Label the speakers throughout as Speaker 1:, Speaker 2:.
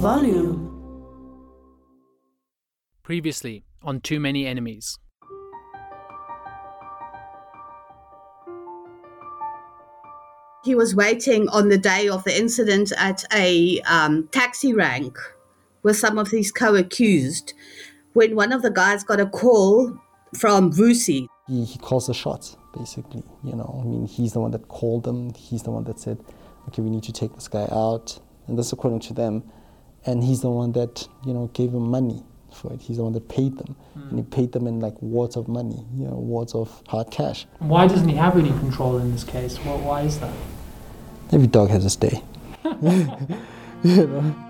Speaker 1: Volume.
Speaker 2: Previously on Too Many Enemies.
Speaker 3: He was waiting on the day of the incident at a um, taxi rank with some of these co accused when one of the guys got a call from Vusi.
Speaker 4: He, he calls the shots, basically. You know, I mean, he's the one that called them. He's the one that said, okay, we need to take this guy out. And that's according to them. And he's the one that, you know, gave them money for it. He's the one that paid them. And he hmm. paid them in like wads of money, you know, wads of hard cash.
Speaker 5: Why doesn't he have any control in this case? Well, why is that?
Speaker 4: Every dog has its day. you know?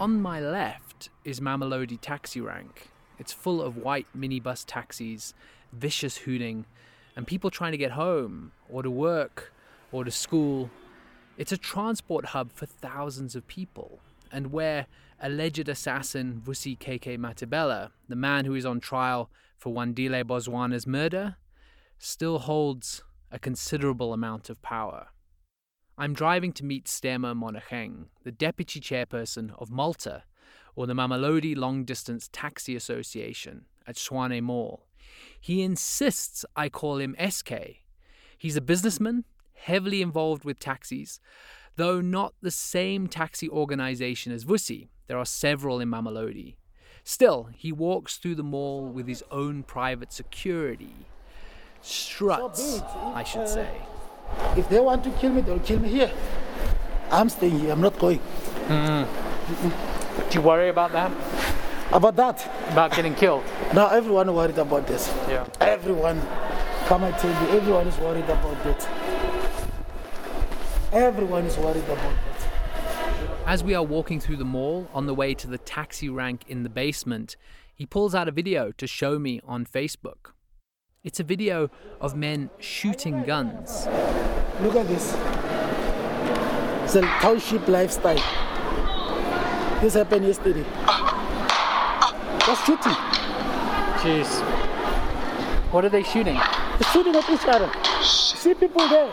Speaker 2: On my left is Mamelodi taxi rank. It's full of white minibus taxis, vicious hooting, and people trying to get home, or to work, or to school. It's a transport hub for thousands of people, and where alleged assassin Vusi KheKhe Mathibela, the man who is on trial for Wandile Bozwana's murder, still holds a considerable amount of power. I'm driving to meet Stema Monacheng, the deputy chairperson of Malta, or the Mamelodi Long Distance Taxi Association at Swane Mall. He insists I call him SK. He's a businessman, heavily involved with taxis, though not the same taxi organization as Vusi. There are several in Mamelodi. Still, he walks through the mall with his own private security. Struts, I should say.
Speaker 6: If they want to kill me, they'll kill me here. I'm staying here. I'm not going. Hmm.
Speaker 5: Do you worry about that?
Speaker 6: About that,
Speaker 5: About getting killed?
Speaker 6: now everyone worried about this.
Speaker 5: Yeah.
Speaker 6: Everyone, come I tell you, everyone is worried about that. Everyone is worried about that.
Speaker 2: As we are walking through the mall on the way to the taxi rank in the basement, he pulls out a video to show me on Facebook. It's a video of men shooting guns.
Speaker 6: Look at this. It's a township lifestyle. This happened yesterday. Just shooting.
Speaker 5: Jeez. What are they shooting?
Speaker 6: They're shooting at each other. See people there.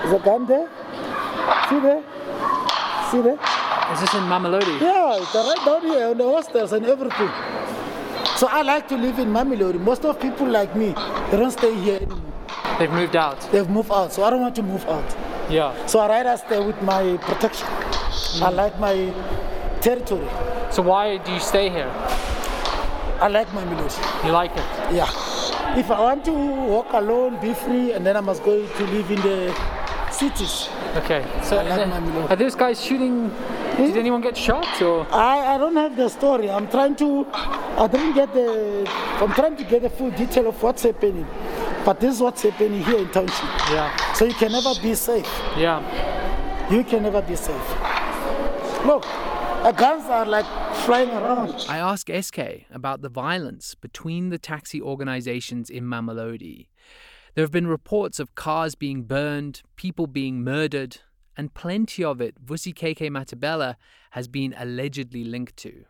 Speaker 6: There's a gun there. See there? See there?
Speaker 5: Is this in Mamelodi?
Speaker 6: Yeah, they're right down here on the hostels and everything. So I like to live in Mamelodi. Most of people like me, they don't stay here anymore.
Speaker 5: They've moved out.
Speaker 6: They've moved out, so I don't want to move out.
Speaker 5: Yeah.
Speaker 6: So I rather stay with my protection. I mm. like my territory.
Speaker 5: So why do you stay here?
Speaker 6: I like my Mamelodi.
Speaker 5: You like it?
Speaker 6: Yeah. If I want to walk alone, be free, and then I must go to live in the cities.
Speaker 5: Okay. So
Speaker 6: I like
Speaker 5: are,
Speaker 6: Mamelodi.
Speaker 5: are those guys shooting? Did hmm? anyone get shot or?
Speaker 6: I, I don't have the story. I'm trying to. I didn't get the. I'm trying to get the full detail of what's happening. But this is what's happening here in township.
Speaker 5: Yeah.
Speaker 6: So you can never be safe.
Speaker 5: Yeah.
Speaker 6: You can never be safe. Look, the guns are like flying around.
Speaker 2: I ask SK about the violence between the taxi organizations in Mamelodi. There have been reports of cars being burned, people being murdered, and plenty of it Vusi KheKhe Mathibela has been allegedly linked to.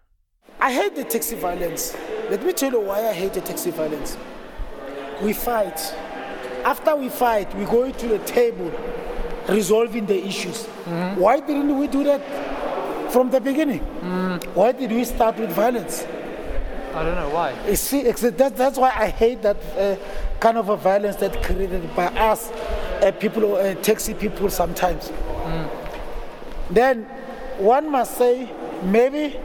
Speaker 6: I hate the taxi violence. Let me tell you why I hate the taxi violence. We fight. After we fight, we go to the table resolving the issues. Why didn't we do that from the beginning? Why did we start with violence?
Speaker 5: I don't know why.
Speaker 6: You see, that, that's why I hate that uh, kind of a violence that created by us, uh, people, uh, taxi people sometimes. Then one must say, maybe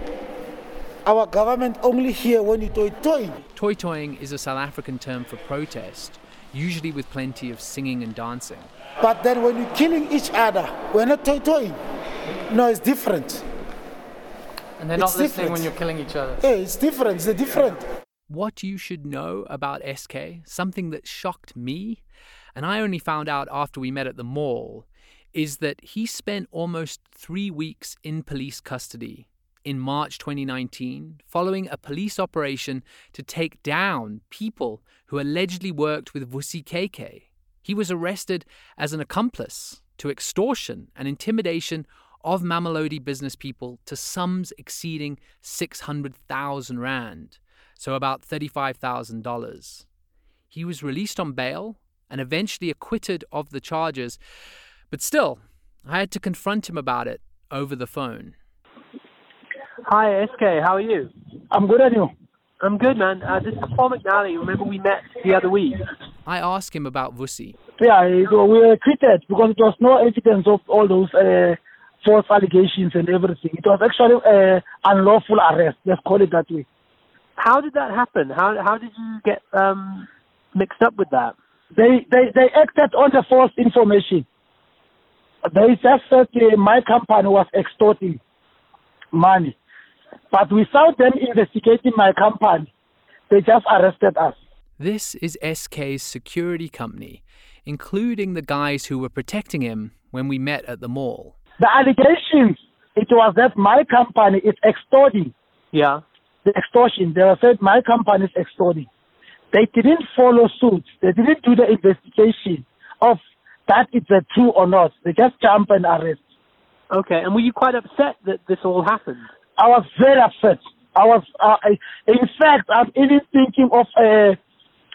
Speaker 6: our government only here when you toy toy.
Speaker 2: Toy toying is a South African term for protest, usually with plenty of singing and dancing.
Speaker 6: But then when you're killing each other, we're not toy toying. No, it's different.
Speaker 5: And they're not
Speaker 6: It's
Speaker 5: listening
Speaker 6: different.
Speaker 5: when you're killing each other.
Speaker 6: Hey, it's different. It's different.
Speaker 2: What you should know about SK, something that shocked me, and I only found out after we met at the mall, is that he spent almost three weeks in police custody in March 2019 following a police operation to take down people who allegedly worked with Vusi KheKhe. He was arrested as an accomplice to extortion and intimidation of Mamelodi business people to sums exceeding 600,000 Rand, so about $35,000. He was released on bail and eventually acquitted of the charges, but still, I had to confront him about it over the phone.
Speaker 5: Hi, SK. How are you?
Speaker 6: I'm good at you.
Speaker 5: I'm good, man. Uh, this is Paul McNally. Remember we met the other week?
Speaker 2: I asked him about Vusi.
Speaker 6: Yeah, it- we were acquitted because it was no evidence of all those uh, false allegations and everything. It was actually uh, unlawful arrest. Let's call it that way.
Speaker 5: How did that happen? How how did you get um, mixed up with that?
Speaker 6: They, they, they acted on the false information. They just said uh, my company was extorting money. But without them investigating my company, they just arrested us.
Speaker 2: This is SK's security company, including the guys who were protecting him when we met at the mall.
Speaker 6: The allegations, it was that my company is extorting.
Speaker 5: Yeah.
Speaker 6: The extortion, they were said my company is extorting. They didn't follow suit. They didn't do the investigation of that it's a true or not. They just jump and arrest.
Speaker 5: Okay. And were you quite upset that this all happened?
Speaker 6: I was very upset. I was, uh, I, in fact, I'm even thinking of uh,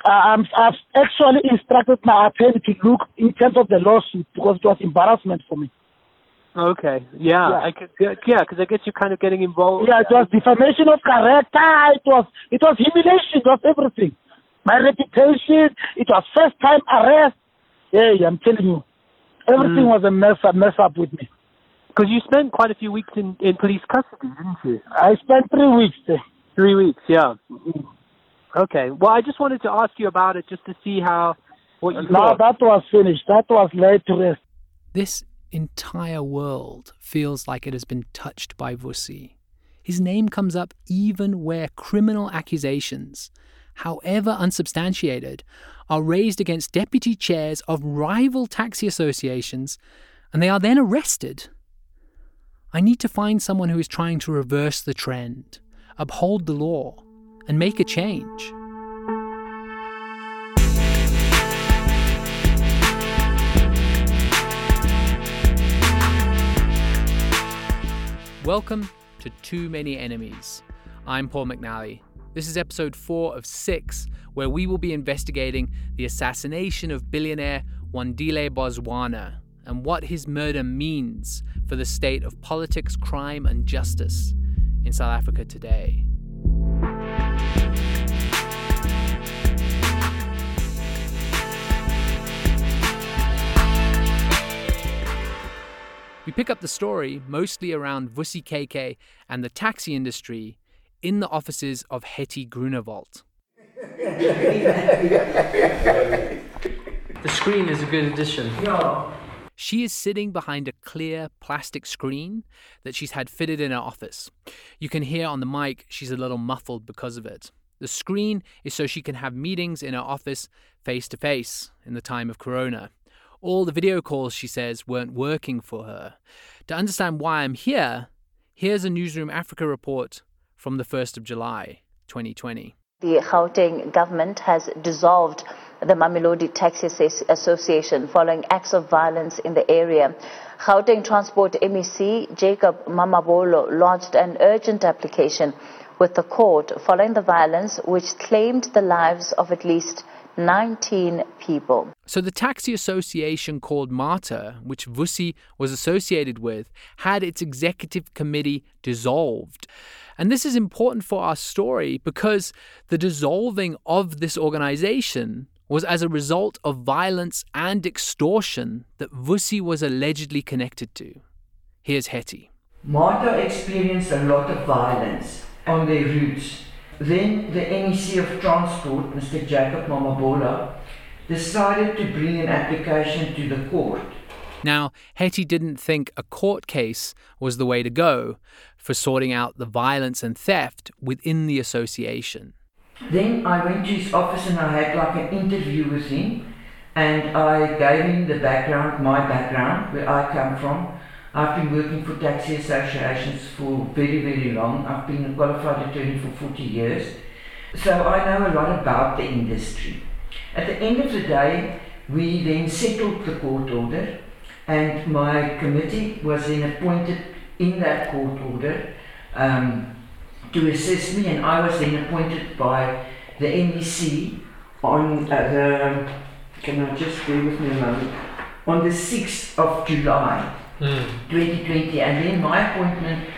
Speaker 6: I'm, I've actually instructed my attorney to look in terms of the lawsuit because it was embarrassment for me.
Speaker 5: Okay. Yeah.
Speaker 6: Yeah.
Speaker 5: I could, yeah, because I guess you're kind of getting involved.
Speaker 6: Yeah, it was defamation of character. It was it was humiliation. It was everything. My reputation. It was first time arrest. Yeah, I'm telling you, everything was a mess A mess up with me.
Speaker 5: Because you spent quite a few weeks in, in police custody, didn't you?
Speaker 6: I spent three weeks there.
Speaker 5: Three weeks. Yeah. Okay. Well, I just wanted to ask you about it just to see how what you
Speaker 6: Now
Speaker 5: thought.
Speaker 6: that was finished. That was laid to rest.
Speaker 2: This entire world feels like it has been touched by Vusi. His name comes up even where criminal accusations, however unsubstantiated, are raised against deputy chairs of rival taxi associations, and they are then arrested. I need to find someone who is trying to reverse the trend, uphold the law, and make a change. Welcome to Too Many Enemies. I'm Paul McNally. This is episode 4 of 6, where we will be investigating the assassination of billionaire Wandile Bozwana and what his murder means for the state of politics, crime, and justice in South Africa today. We pick up the story mostly around Vusi KheKhe and the taxi industry in the offices of Hetty Grunewald.
Speaker 1: The screen is a good addition.
Speaker 2: She is sitting behind a clear plastic screen that she's had fitted in her office. You can hear on the mic she's a little muffled because of it. The screen is so she can have meetings in her office face to face in the time of Corona. All the video calls, she says, weren't working for her. To understand why I'm here, here's a Newsroom Africa report from the 1st of July, 2020.
Speaker 7: The Gauteng government has dissolved the Mamelodi Taxi Association following acts of violence in the area. Gauteng Transport MEC Jacob Mamabolo lodged an urgent application with the court following the violence which claimed the lives of at least 19 people.
Speaker 2: So the taxi association called MARTA, which Vusi was associated with, had its executive committee dissolved. And this is important for our story because the dissolving of this organization was as a result of violence and extortion that Vusi was allegedly connected to. Here's Hetty.
Speaker 8: Marta experienced a lot of violence on their routes. Then the MEC of Transport, Mr. Jacob Mamabolo, decided to bring an application to the court.
Speaker 2: Now, Hetty didn't think a court case was the way to go for sorting out the violence and theft within the association.
Speaker 8: Then I went to his office and I had like an interview with him and I gave him the background, my background, where I come from. I've been working for taxi associations for very, very long. I've been a qualified attorney for 40 years. So I know a lot about the industry. At the end of the day, we then settled the court order and my committee was then appointed in that court order um, to assist me, and I was then appointed by the MEC on uh, the. Can I just bear with me a moment? On the 6th of July, 2020, and then my appointment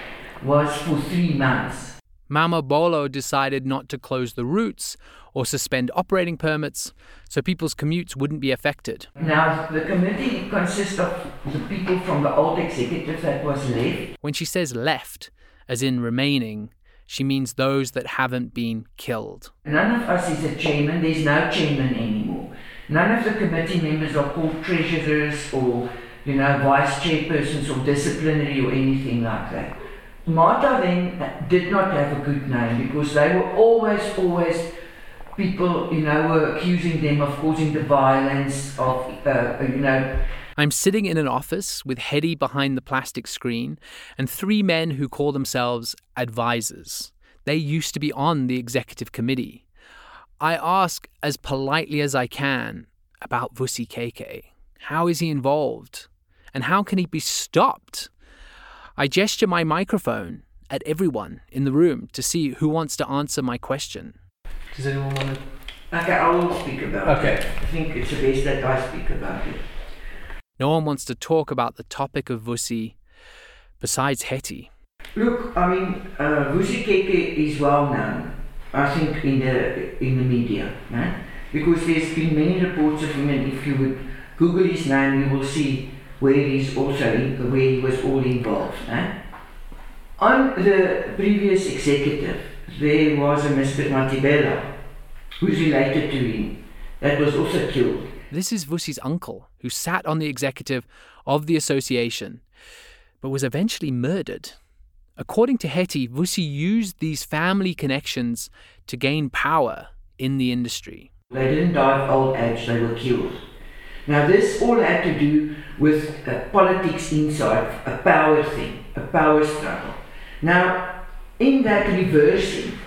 Speaker 8: was for three months.
Speaker 2: Mamabolo decided not to close the routes or suspend operating permits so people's commutes wouldn't be affected.
Speaker 8: Now, the committee consists of the people from the old executive that was left.
Speaker 2: When she says left, as in remaining, she means those that haven't been killed.
Speaker 8: None of us is a chairman, there's no chairman anymore. None of the committee members are called treasurers or, you know, vice chairpersons or disciplinary or anything like that. Marta then did not have a good name because they were always, always people, you know, were accusing them of causing the violence, of, uh, you know,
Speaker 2: I'm sitting in an office with Hetty behind the plastic screen and three men who call themselves advisors. They used to be on the executive committee. I ask as politely as I can about Vusi KheKhe. How is he involved? And how can he be stopped? I gesture my microphone at everyone in the room to see who wants to answer my question.
Speaker 1: Does anyone want to?
Speaker 8: okay, I will speak about
Speaker 1: Okay.
Speaker 8: it. Okay. I think it's the best that I speak about it.
Speaker 2: No one wants to talk about the topic of Vusi besides Hetty.
Speaker 8: Look, I mean, uh, Vusi KheKhe is well known, I think, in the in the media, né? because there's been many reports of him, and if you would Google his name, you will see where he's also in, where he was all involved. né? On the previous executive, there was a Mr. Mathibela, who's related to him, that was also killed.
Speaker 2: This is Vusi's uncle, who sat on the executive of the association, but was eventually murdered. According to Hetty, Vusi used these family connections to gain power in the industry.
Speaker 8: They didn't die of old age, they were killed. Now, this all had to do with uh, politics inside, a power thing, a power struggle. Now, in that reversing,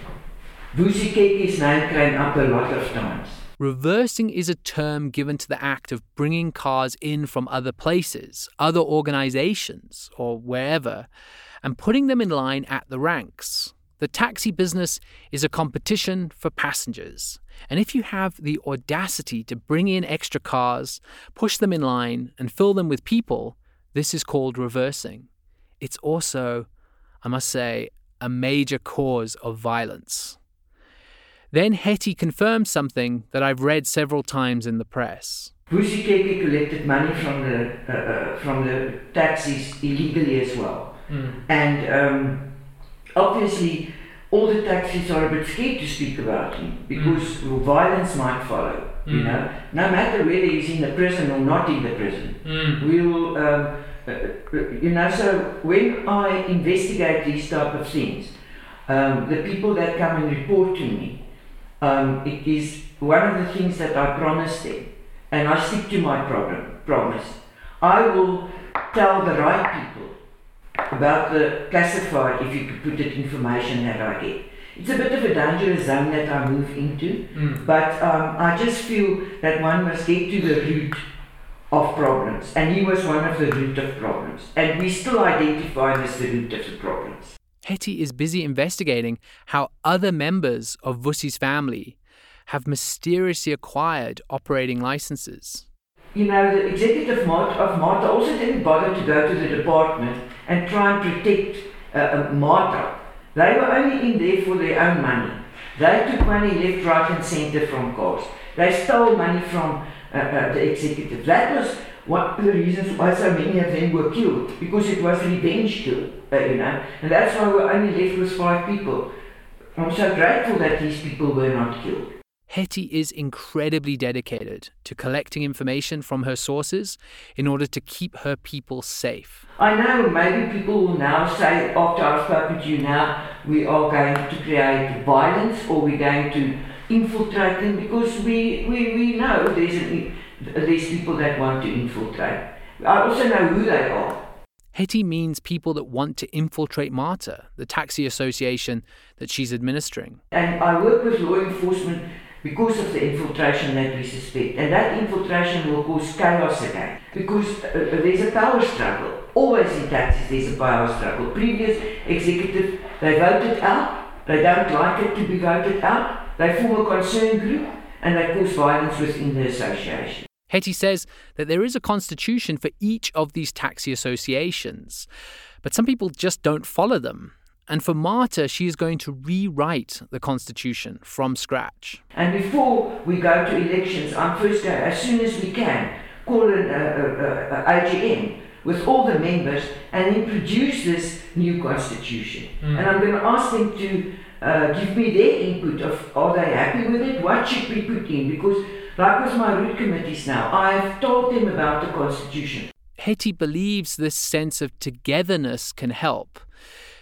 Speaker 8: Vusi KheKhe's name came up a lot of times.
Speaker 2: Reversing is a term given to the act of bringing cars in from other places, other organizations, or wherever, and putting them in line at the ranks. The taxi business is a competition for passengers. And if you have the audacity to bring in extra cars, push them in line, and fill them with people, this is called reversing. It's also, I must say, a major cause of violence. Then Hetty confirms something that I've read several times in the press.
Speaker 8: Vusi collected money from the, uh, uh, from the taxis illegally as well. And um, obviously, all the taxis are a bit scared to speak about him because violence might follow. You know, no matter whether he's in the prison or not in the prison, we'll, um, uh, uh, you know. So when I investigate these type of things, um, the people that come and report to me, um, it is one of the things that I promised them, and I stick to my problem, promise. I will tell the right people about the classified, if you could put it, information that I get. It's a bit of a dangerous zone that I move into, but um, I just feel that one must get to the root of problems, and he was one of the root of problems, and we still identify him as the root of the problems.
Speaker 2: Hetty is busy investigating how other members of Vusi's family have mysteriously acquired operating licenses.
Speaker 8: You know, the executive of Marta also didn't bother to go to the department and try and protect uh, uh, Marta. They were only in there for their own money. They took money left, right, and centre from cars. They stole money from uh, uh, the executive. That was one of the reasons why so many of them were killed, because it was revenge kill, uh, you know. And that's why we're only left with five people. I'm so grateful that these people were not killed.
Speaker 2: Hetty is incredibly dedicated to collecting information from her sources in order to keep her people safe.
Speaker 8: I know maybe people will now say, after I've spoken to you now, we are going to create violence or we're going to infiltrate them because we, we, we know there's, an, there's people that want to infiltrate. I also know who they are.
Speaker 2: Hetty means people that want to infiltrate MARTA, the taxi association that she's administering.
Speaker 8: And I work with law enforcement because of the infiltration that we suspect. And that infiltration will cause chaos again because uh, there's a power struggle. Always in taxis there's a power struggle. Previous executive, they voted out, they don't like it to be voted out, they form a concern group and they cause violence within the association.
Speaker 2: Hetty says that there is a constitution for each of these taxi associations, but some people just don't follow them. And for Marta, she is going to rewrite the constitution from scratch.
Speaker 8: And before we go to elections, I'm first going, as soon as we can, call an uh, uh, uh, AGM with all the members and introduce this new constitution. Mm. And I'm going to ask them to uh, give me their input of are they happy with it? What should we put in? Because like with my root committees now, I've told them about the constitution.
Speaker 2: Hetty believes this sense of togetherness can help.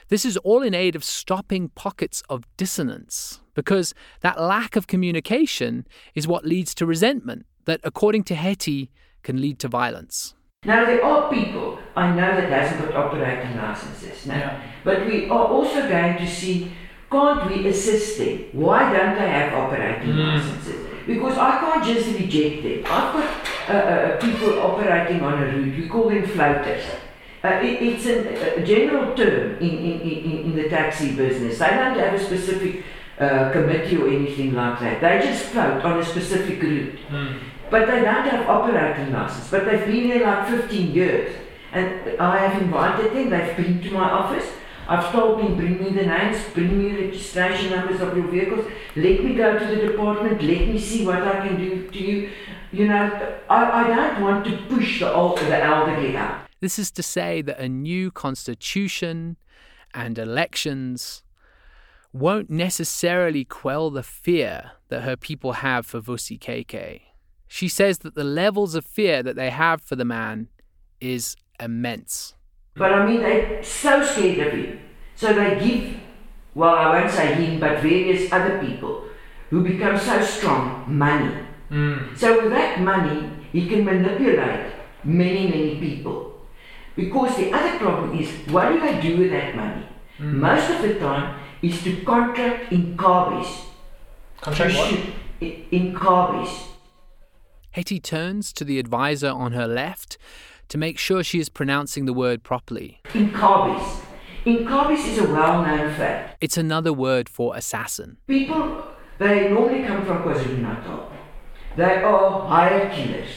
Speaker 2: This is all in aid of stopping pockets of dissonance, because that lack of communication is what leads to resentment, that, according to Hetty, can lead to violence.
Speaker 8: Now, there are people I know that hasn't got operating licenses now, yeah. but we are also going to see can't we assist them? Why don't they have operating mm. licenses? Because I can't just reject them. I've got uh, uh, people operating on a route, we call them floaters. Uh, it, it's a, a, general term in, in, in, in, the taxi business. They don't have a specific uh, committee or anything like that. They just float on a specific route. Mm. But they don't have operating license. But they've been there like 15 years. And I have invited them, they've been to my office. I've them, bring me the names, bring me registration numbers of your vehicles. Let me go to the department, let me see what I can do to you. You know, I, I don't want to push the, old, the elderly out.
Speaker 2: This is to say that a new constitution and elections won't necessarily quell the fear that her people have for Vusi KheKhe. She says that the levels of fear that they have for the man is immense.
Speaker 8: But I mean, they're so scared of him. So they give, well, I won't say him, but various other people who become so strong money. Mm. So with that money, he can manipulate many, many people. Because the other problem is, what do I do with that money? Mm. Most of the time is to contract in Kabis.
Speaker 2: Contract what?
Speaker 8: In Kabis.
Speaker 2: Hetty turns to the advisor on her left to make sure she is pronouncing the word properly.
Speaker 8: In Kabis. In Kabis is a well-known fact.
Speaker 2: It's another word for assassin.
Speaker 8: People, they normally come from KwaZulu-Natal. They are hired killers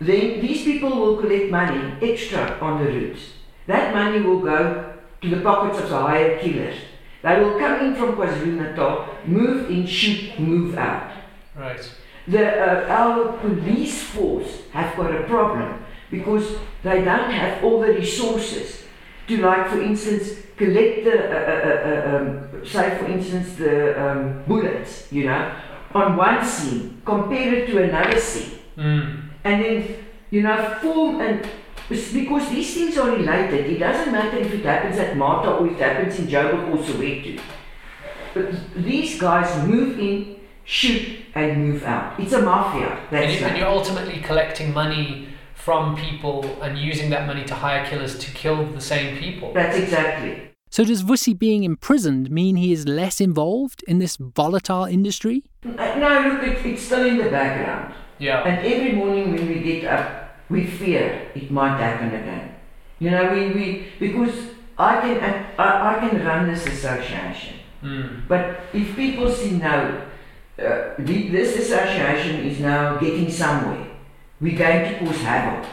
Speaker 8: then these people will collect money extra on the routes. That money will go to the pockets of the hired killers. They will come in from KwaZulu-Natal, move in, shoot, move out.
Speaker 2: Right.
Speaker 8: The, uh, our police force have got a problem because they don't have all the resources to, like, for instance, collect the, uh, uh, uh, uh um, say, for instance, the um, bullets, you know, on one scene, compare it to another scene. Mm and then you know form and because these things are related. It doesn't matter if it happens at Marta or it happens in Joburg or Soweto. But these guys move in, shoot, and move out. It's a mafia.
Speaker 1: That's and, you, and you're ultimately collecting money from people and using that money to hire killers to kill the same people.
Speaker 8: That's exactly.
Speaker 2: So does Vusi being imprisoned mean he is less involved in this volatile industry?
Speaker 8: Uh, no, look, it, it's still in the background.
Speaker 1: Yeah.
Speaker 8: And every morning when we get up, we fear it might happen again. You know, we, we because I can I, I can run this association, mm. but if people see now, uh, this association is now getting somewhere, we're going to cause havoc.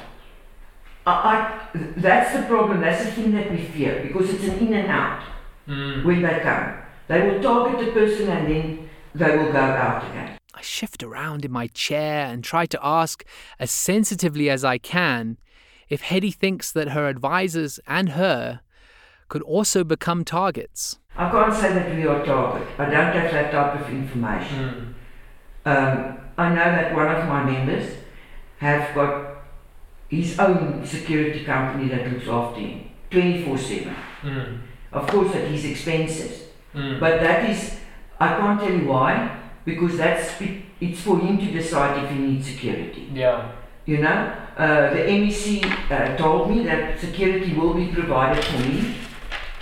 Speaker 8: I, I, that's the problem. That's the thing that we fear because it's an in and out mm. when they come. They will target the person and then they will go out again.
Speaker 2: I shift around in my chair and try to ask, as sensitively as I can, if Hetty thinks that her advisors and her could also become targets.
Speaker 8: I can't say that we are target. I don't have that type of information. Mm. Um, I know that one of my members have got his own security company that looks after him 24 7. Mm. Of course, at his expenses. Mm. But that is, I can't tell you why because that's it's for him to decide if he needs security.
Speaker 1: Yeah.
Speaker 8: You know, uh, the MEC uh, told me that security will be provided for me,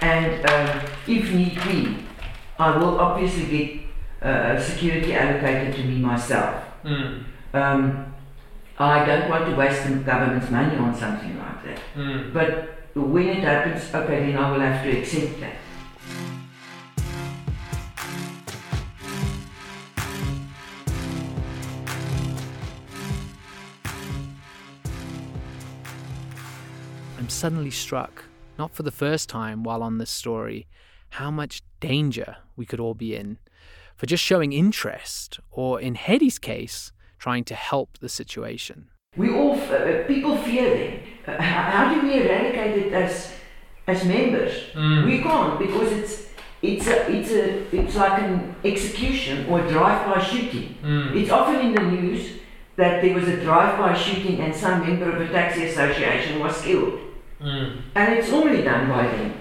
Speaker 8: and uh, if need be, I will obviously get uh, security allocated to me myself.
Speaker 1: Mm.
Speaker 8: Um, I don't want to waste the government's money on something like that.
Speaker 1: Mm.
Speaker 8: But when it happens, okay, then I will have to accept that.
Speaker 2: I'm suddenly struck, not for the first time while on this story, how much danger we could all be in for just showing interest, or in Hetty's case, trying to help the situation.
Speaker 8: We all, uh, people fear them. Uh, how, how do we eradicate it as, as members?
Speaker 1: Mm.
Speaker 8: We can't because it's, it's, a, it's, a, it's like an execution or a drive-by shooting.
Speaker 1: Mm.
Speaker 8: It's often in the news that there was a drive-by shooting and some member of a taxi association was killed.
Speaker 1: Mm.
Speaker 8: And it's normally done by them.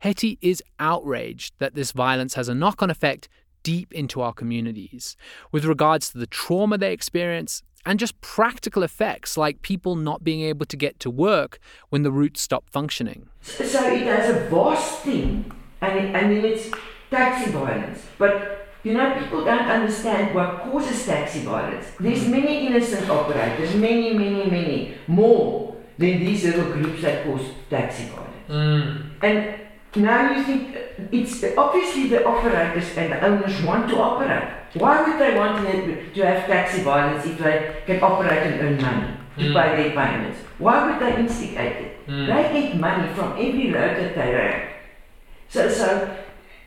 Speaker 2: Hetty is outraged that this violence has a knock on effect deep into our communities with regards to the trauma they experience and just practical effects like people not being able to get to work when the routes stop functioning.
Speaker 8: So, it has a vast thing, and, and then it's taxi violence. But you know, people don't understand what causes taxi violence. There's many innocent operators, many, many, many more than these little groups that cause taxi violence.
Speaker 1: Mm.
Speaker 8: And now you think it's obviously the operators and the owners want to operate. Why would they want to, to have taxi violence if they can operate and earn money to
Speaker 1: Mm.
Speaker 8: pay their payments? Why would they instigate it?
Speaker 1: Mm.
Speaker 8: They get money from every road that they run. So, so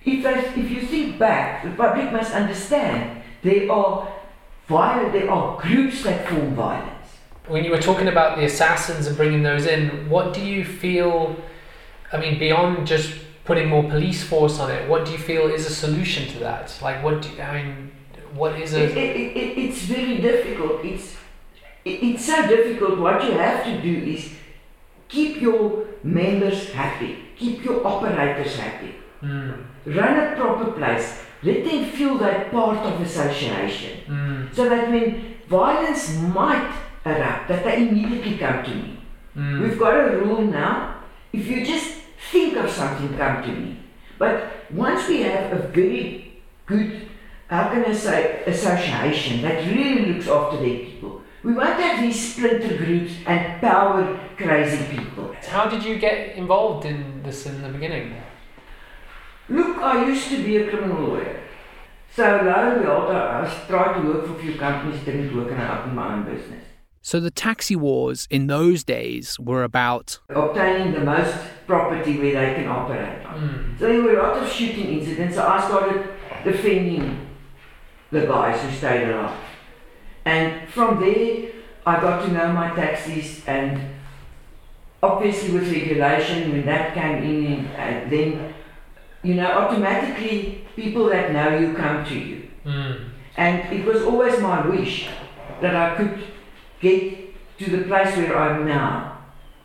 Speaker 8: if, they, if you think back, the public must understand there are violent, there are groups that form violence.
Speaker 1: When you were talking about the assassins and bringing those in, what do you feel? I mean, beyond just putting more police force on it, what do you feel is a solution to that? Like, what do you, I mean, what is
Speaker 8: It,
Speaker 1: a
Speaker 8: it, it, it's very difficult. It's, it, it's so difficult. What you have to do is keep your members happy, keep your operators happy,
Speaker 1: Mm,
Speaker 8: run a proper place, let them feel they're part of association,
Speaker 1: mm,
Speaker 8: so that when violence might erupt, that they immediately come to me.
Speaker 1: mm,
Speaker 8: We've got a rule now. If you just think of something, come to me. But once we have a very good, how can I say, association that really looks after their people, we won't have these splinter groups and power crazy people.
Speaker 1: How did you get involved in this in the beginning?
Speaker 8: Look, I used to be a criminal lawyer. So lo and behold, I I tried to work for a few companies, didn't work, and I opened my own business.
Speaker 2: So the taxi wars in those days were about
Speaker 8: Obtaining the most property where they can operate on.
Speaker 1: Mm,
Speaker 8: So there were a lot of shooting incidents. So I started defending the guys who stayed alive. And from there, I got to know my taxis and obviously with regulation, when that came in, uh, then, you know, automatically people that know you come to you.
Speaker 1: mm,
Speaker 8: And it was always my wish that I could get to the place where I'm now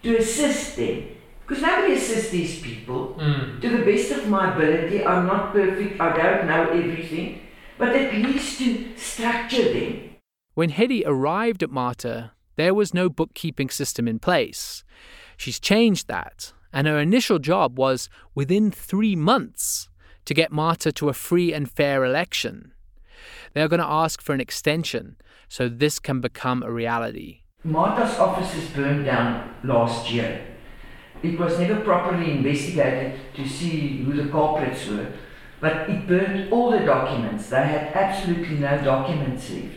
Speaker 8: to assist them. Because nobody assists these people.
Speaker 1: mm,
Speaker 8: To the best of my ability, I'm not perfect, I don't know everything, but at least to structure them.
Speaker 2: When Hetty arrived at Marta, there was no bookkeeping system in place. She's changed that, and her initial job was within three months to get Marta to a free and fair election. They're going to ask for an extension so this can become a reality.
Speaker 8: Marta's offices burned down last year. It was never properly investigated to see who the culprits were, but it burned all the documents. They had absolutely no documents left.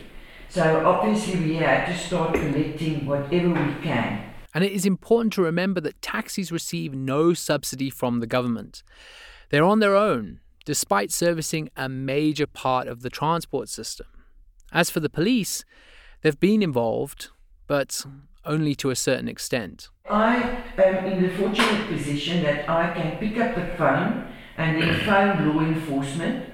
Speaker 8: So obviously we had to start collecting whatever we can.
Speaker 2: And it is important to remember that taxis receive no subsidy from the government. They're on their own, despite servicing a major part of the transport system. As for the police, they've been involved, but only to a certain extent.
Speaker 8: I am in the fortunate position that I can pick up the phone and then phone law enforcement,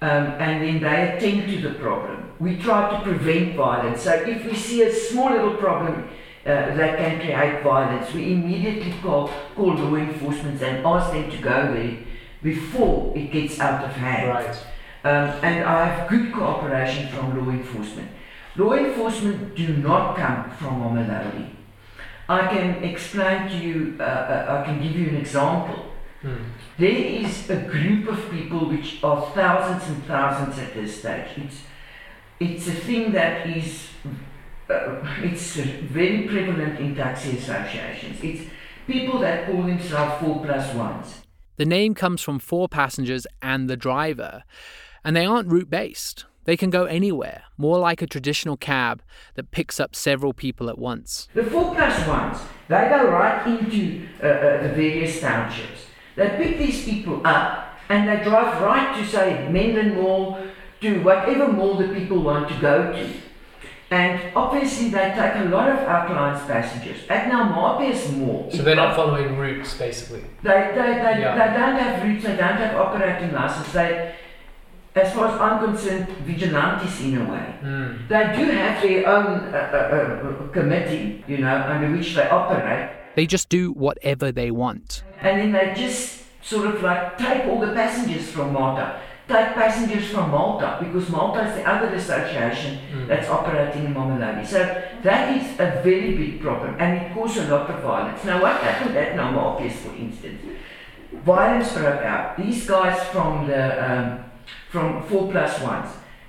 Speaker 8: um, and then they attend to the problem. We try to prevent violence. So if we see a small little problem uh, that can create violence, we immediately call, call law enforcement and ask them to go there before it gets out of hand.
Speaker 1: right.
Speaker 8: Um, and I have good cooperation from law enforcement. Law enforcement do not come from Mamelodi. I can explain to you, uh, uh, I can give you an example. There is a group of people which are thousands and thousands at this stage. It's, it's a thing that is uh, it's very prevalent in taxi associations. It's people that call themselves four plus ones.
Speaker 2: The name comes from four passengers and the driver, and they aren't route based. They can go anywhere, more like a traditional cab that picks up several people at once.
Speaker 8: The four plus ones, they go right into uh, uh, the various townships. They pick these people up and they drive right to, say, Menlyn Mall, to whatever mall the people want to go to. And obviously, they take a lot of our clients' passengers. At Naumapia's Mall,
Speaker 1: So they're not following routes, basically.
Speaker 8: they, they, they,
Speaker 1: Yeah.
Speaker 8: they don't have routes, they don't have operating licenses. They, as far as I'm concerned, vigilantes in a way.
Speaker 1: Mm.
Speaker 8: They do have their own uh, uh, uh, committee, you know, under which they operate.
Speaker 2: They just do whatever they want.
Speaker 8: And then they just sort of like take all the passengers from Malta, take passengers from Malta, because Malta is the other association that's operating in Mamelodi. So that is a very big problem and it causes a lot of violence. Now, what happened at Namakis, for instance? Violence broke out. These guys from the um, from four plus ones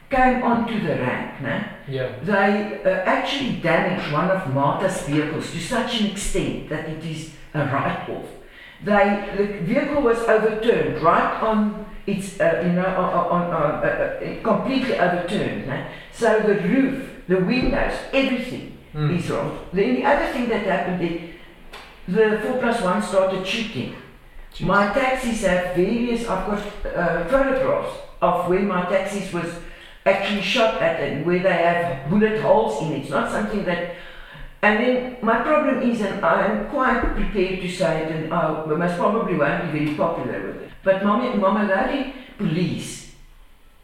Speaker 8: came onto the rank. Nah?
Speaker 1: Yeah.
Speaker 8: They uh, actually damaged one of Marta's vehicles to such an extent that it is a write-off. They, the vehicle was overturned right on its, uh, you know, on, on, on, uh, uh, completely overturned. nah? So the roof, the windows, everything
Speaker 1: Mm.
Speaker 8: is wrong. Then the other thing that happened is the 4 plus 1 started shooting. My taxis have various, I've got uh, photographs of where my taxis was actually shot at and where they have bullet holes in it. It's not something that. And then my problem is, and I'm quite prepared to say it, and I most probably won't be very popular with it, but Mamelodi police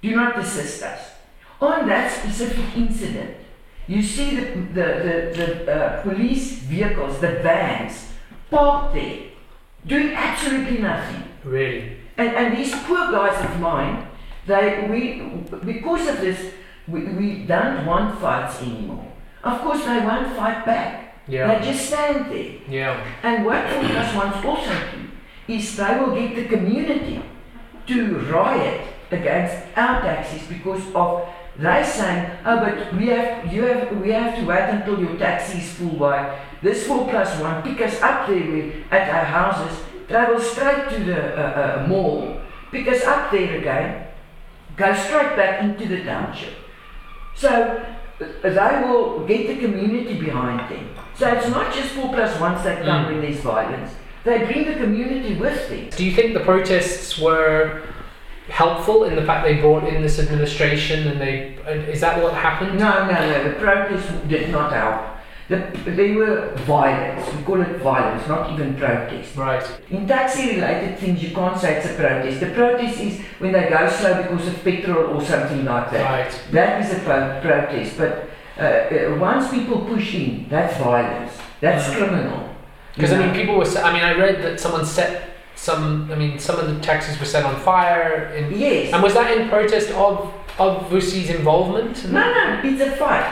Speaker 8: do not assist us. On that specific incident, you see the, the, the, the uh, police vehicles, the vans, parked there, doing absolutely nothing.
Speaker 1: Really.
Speaker 8: And, and these poor guys of mine, they, we, because of this, we, we don't want fights anymore. Of course, they won't fight back.
Speaker 1: Yeah.
Speaker 8: They just stand there.
Speaker 1: Yeah.
Speaker 8: And what plus ones also do is they will get the community to riot against our taxis because of they saying, oh, but we have, you have, we have to wait until your taxi is full by this four plus one. Pick us up there we, at our houses, travel straight to the uh, uh, mall, pick us up there again, go straight back into the township. So they will get the community behind them. So it's not just four plus ones that come
Speaker 1: Mm.
Speaker 8: when there's violence. They bring the community with them.
Speaker 1: Do you think the protests were helpful in the fact they brought in this administration and they is that what happened?
Speaker 8: No, no, no. The protests did not help. The, they were violence. We call it violence, not even protest.
Speaker 1: Right.
Speaker 8: In taxi-related things, you can't say it's a protest. The protest is when they go slow because of petrol or something like that.
Speaker 1: Right.
Speaker 8: That is a pro- protest. But uh, uh, once people push in, that's violence. That's
Speaker 1: Mhm.
Speaker 8: criminal.
Speaker 1: Because I mean, people were. I mean, I read that someone set some. I mean, some of the taxis were set on fire. In,
Speaker 8: Yes.
Speaker 1: And was that in protest of of Vusi's involvement? in
Speaker 8: No, no, it's a fight.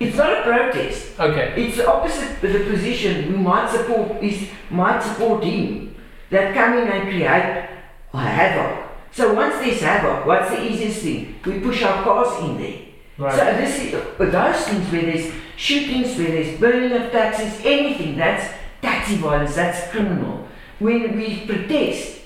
Speaker 8: It's not a protest.
Speaker 1: Okay.
Speaker 8: It's the opposite the position we might support is might support him that come in and create a havoc. So once there's havoc, what's the easiest thing? We push our cars in there.
Speaker 1: Right.
Speaker 8: So this is uh, those things where there's shootings, where there's burning of taxis, anything that's taxi violence, that's criminal. When we protest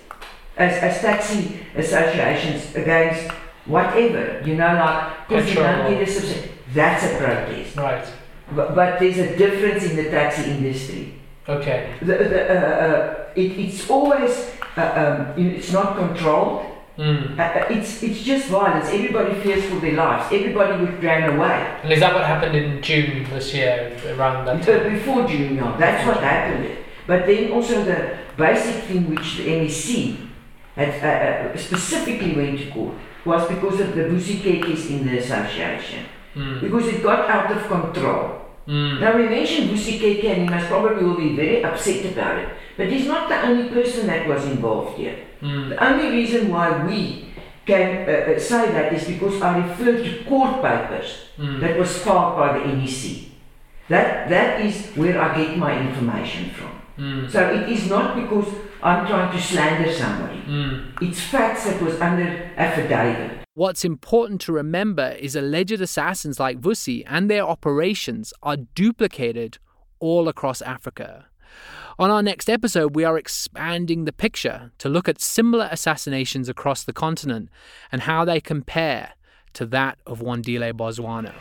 Speaker 8: as, as taxi associations against whatever, you know, like because you don't get a subsidy, that's a protest.
Speaker 1: Right.
Speaker 8: But, but there's a difference in the taxi industry.
Speaker 1: Okay.
Speaker 8: The, the, uh, uh, it, it's always, uh, um, it's not controlled.
Speaker 1: Mm.
Speaker 8: Uh, it's, it's just violence. Everybody fears for their lives. Everybody would run away.
Speaker 1: And is that what happened in June this year, around that time?
Speaker 8: before June, yeah, that's what happened. But then also the basic thing which the MEC had uh, uh, specifically went to court was because of the Busikekis in the association.
Speaker 1: Mm.
Speaker 8: Because it got out of control.
Speaker 1: Mm.
Speaker 8: Now we mentioned Vusi KheKhe and he must probably will be very upset about it. But he's not the only person that was involved here.
Speaker 1: Mm.
Speaker 8: The only reason why we can uh, uh, say that is because I refer to court papers
Speaker 1: Mm.
Speaker 8: that was filed by the MEC. That, that is where I get my information from.
Speaker 1: Mm.
Speaker 8: So it is not because I'm trying to slander somebody.
Speaker 1: Mm.
Speaker 8: It's facts that was under affidavit.
Speaker 2: What's important to remember is alleged assassins like Vusi and their operations are duplicated all across Africa. On our next episode, we are expanding the picture to look at similar assassinations across the continent and how they compare to that of Wandile Bozwana.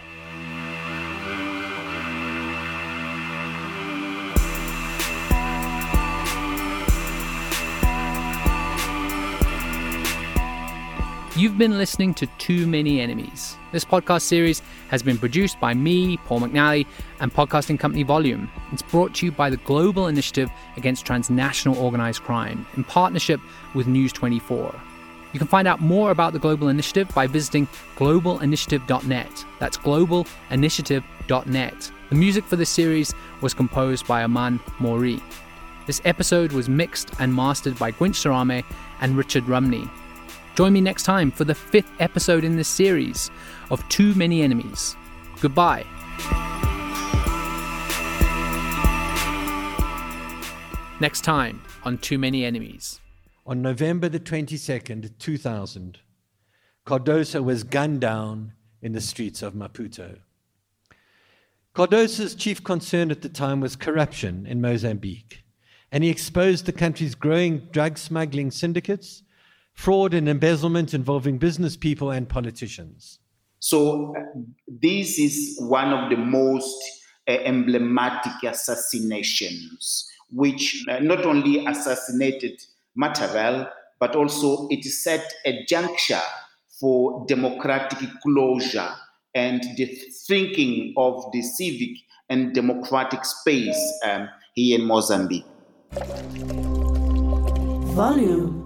Speaker 2: You've been listening to Too Many Enemies. This podcast series has been produced by me, Paul McNally, and podcasting company Volume. It's brought to you by the Global Initiative Against Transnational Organized Crime in partnership with News 24. You can find out more about the Global Initiative by visiting globalinitiative.net. That's globalinitiative.net. The music for this series was composed by Aman Mori. This episode was mixed and mastered by Gwynch Sarame and Richard Rumney. Join me next time for the fifth episode in this series of Too Many Enemies. Goodbye. Next time on Too Many Enemies.
Speaker 9: On November the 22nd, 2000, Cardoso was gunned down in the streets of Maputo. Cardoso's chief concern at the time was corruption in Mozambique, and he exposed the country's growing drug smuggling syndicates fraud and embezzlement involving business people and politicians.
Speaker 10: So, this is one of the most uh, emblematic assassinations, which uh, not only assassinated Matavel, but also it set a juncture for democratic closure and the thinking of the civic and democratic space um, here in Mozambique.
Speaker 11: Volume